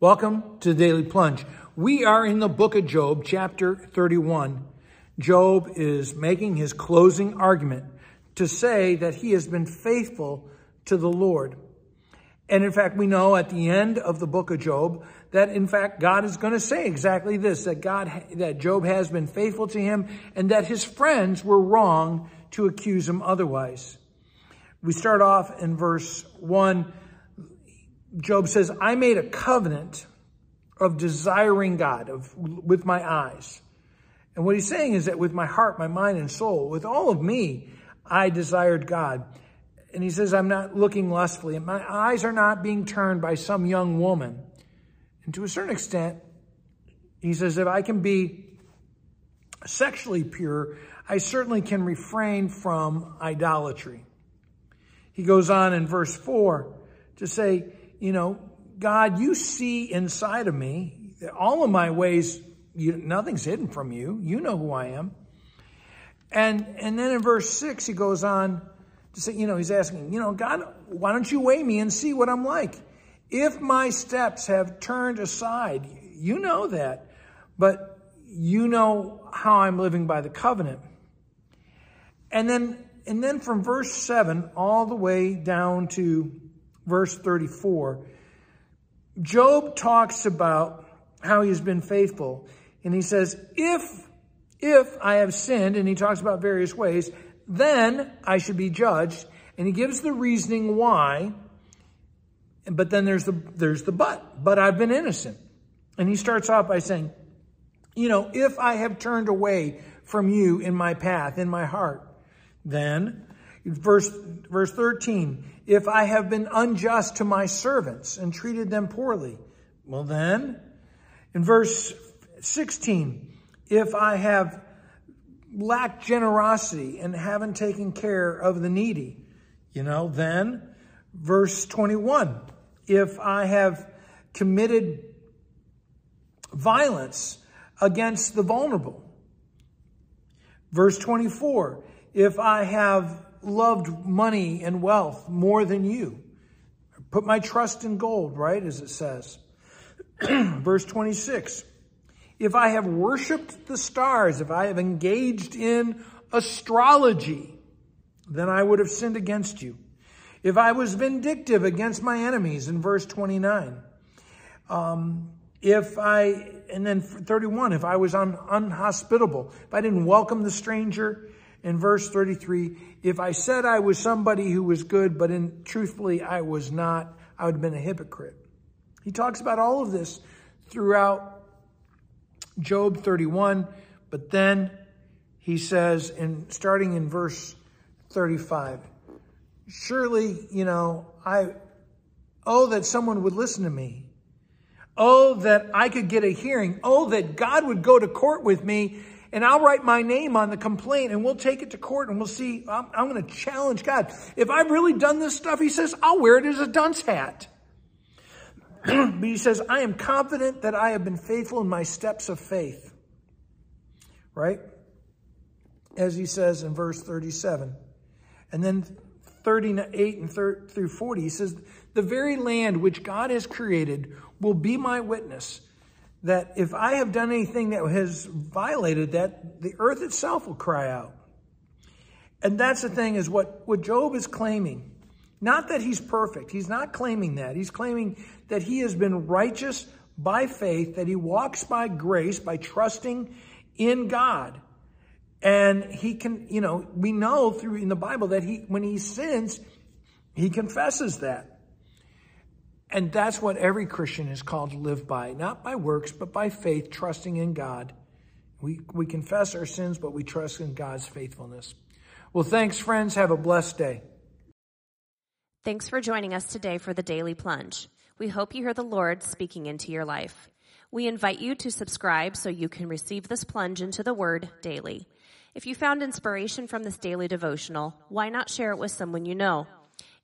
Welcome to Daily Plunge. We are in the book of Job, chapter 31. Job is making his closing argument to say that he has been faithful to the Lord. And in fact, we know at the end of the book of Job that in fact God is going to say exactly this, that God, that Job has been faithful to him and that his friends were wrong to accuse him otherwise. We start off in verse one Job says, I made a covenant of desiring God of, with my eyes. And what he's saying is that with my heart, my mind, and soul, with all of me, I desired God. And he says, I'm not looking lustfully. And my eyes are not being turned by some young woman. And to a certain extent, he says, if I can be sexually pure, I certainly can refrain from idolatry. He goes on in verse 4 to say, you know, God, you see inside of me all of my ways. You, nothing's hidden from you. You know who I am. And and then in verse six, he goes on to say, you know, he's asking, you know, God, why don't you weigh me and see what I'm like? If my steps have turned aside, you know that, but you know how I'm living by the covenant. And then and then from verse seven all the way down to verse 34, Job talks about how he's been faithful. And he says, if, if I have sinned, and he talks about various ways, then I should be judged. And he gives the reasoning why. But then there's the, there's the but. But I've been innocent. And he starts off by saying, you know, if I have turned away from you in my path, in my heart, then Verse, verse 13, if I have been unjust to my servants and treated them poorly, well then, in verse 16, if I have lacked generosity and haven't taken care of the needy, you know, then, verse 21, if I have committed violence against the vulnerable, verse 24, if I have loved money and wealth more than you. Put my trust in gold, right? As it says. Verse 26. If I have worshiped the stars, if I have engaged in astrology, then I would have sinned against you. If I was vindictive against my enemies in verse 29. Um, if I, and then 31, if I was un, unhospitable, if I didn't welcome the stranger, in verse 33, if I said I was somebody who was good, but in truthfully I was not, I would have been a hypocrite. He talks about all of this throughout Job 31, but then he says, in starting in verse 35, surely, you know, I, oh, that someone would listen to me. Oh, that I could get a hearing. Oh, that God would go to court with me and I'll write my name on the complaint and we'll take it to court and we'll see. I'm, I'm going to challenge God. If I've really done this stuff, he says, I'll wear it as a dunce hat. but he says, I am confident that I have been faithful in my steps of faith. Right? As he says in verse 37. And then 38 and through 40, he says, The very land which God has created will be my witness that if I have done anything that has violated that, the earth itself will cry out. And that's the thing is what, what Job is claiming. Not that he's perfect. He's not claiming that. He's claiming that he has been righteous by faith, that he walks by grace, by trusting in God. And he can, you know, we know through in the Bible that he, when he sins, he confesses that. And that's what every Christian is called to live by, not by works, but by faith, trusting in God. We, we confess our sins, but we trust in God's faithfulness. Well, thanks, friends. Have a blessed day. Thanks for joining us today for the Daily Plunge. We hope you hear the Lord speaking into your life. We invite you to subscribe so you can receive this plunge into the Word daily. If you found inspiration from this daily devotional, why not share it with someone you know?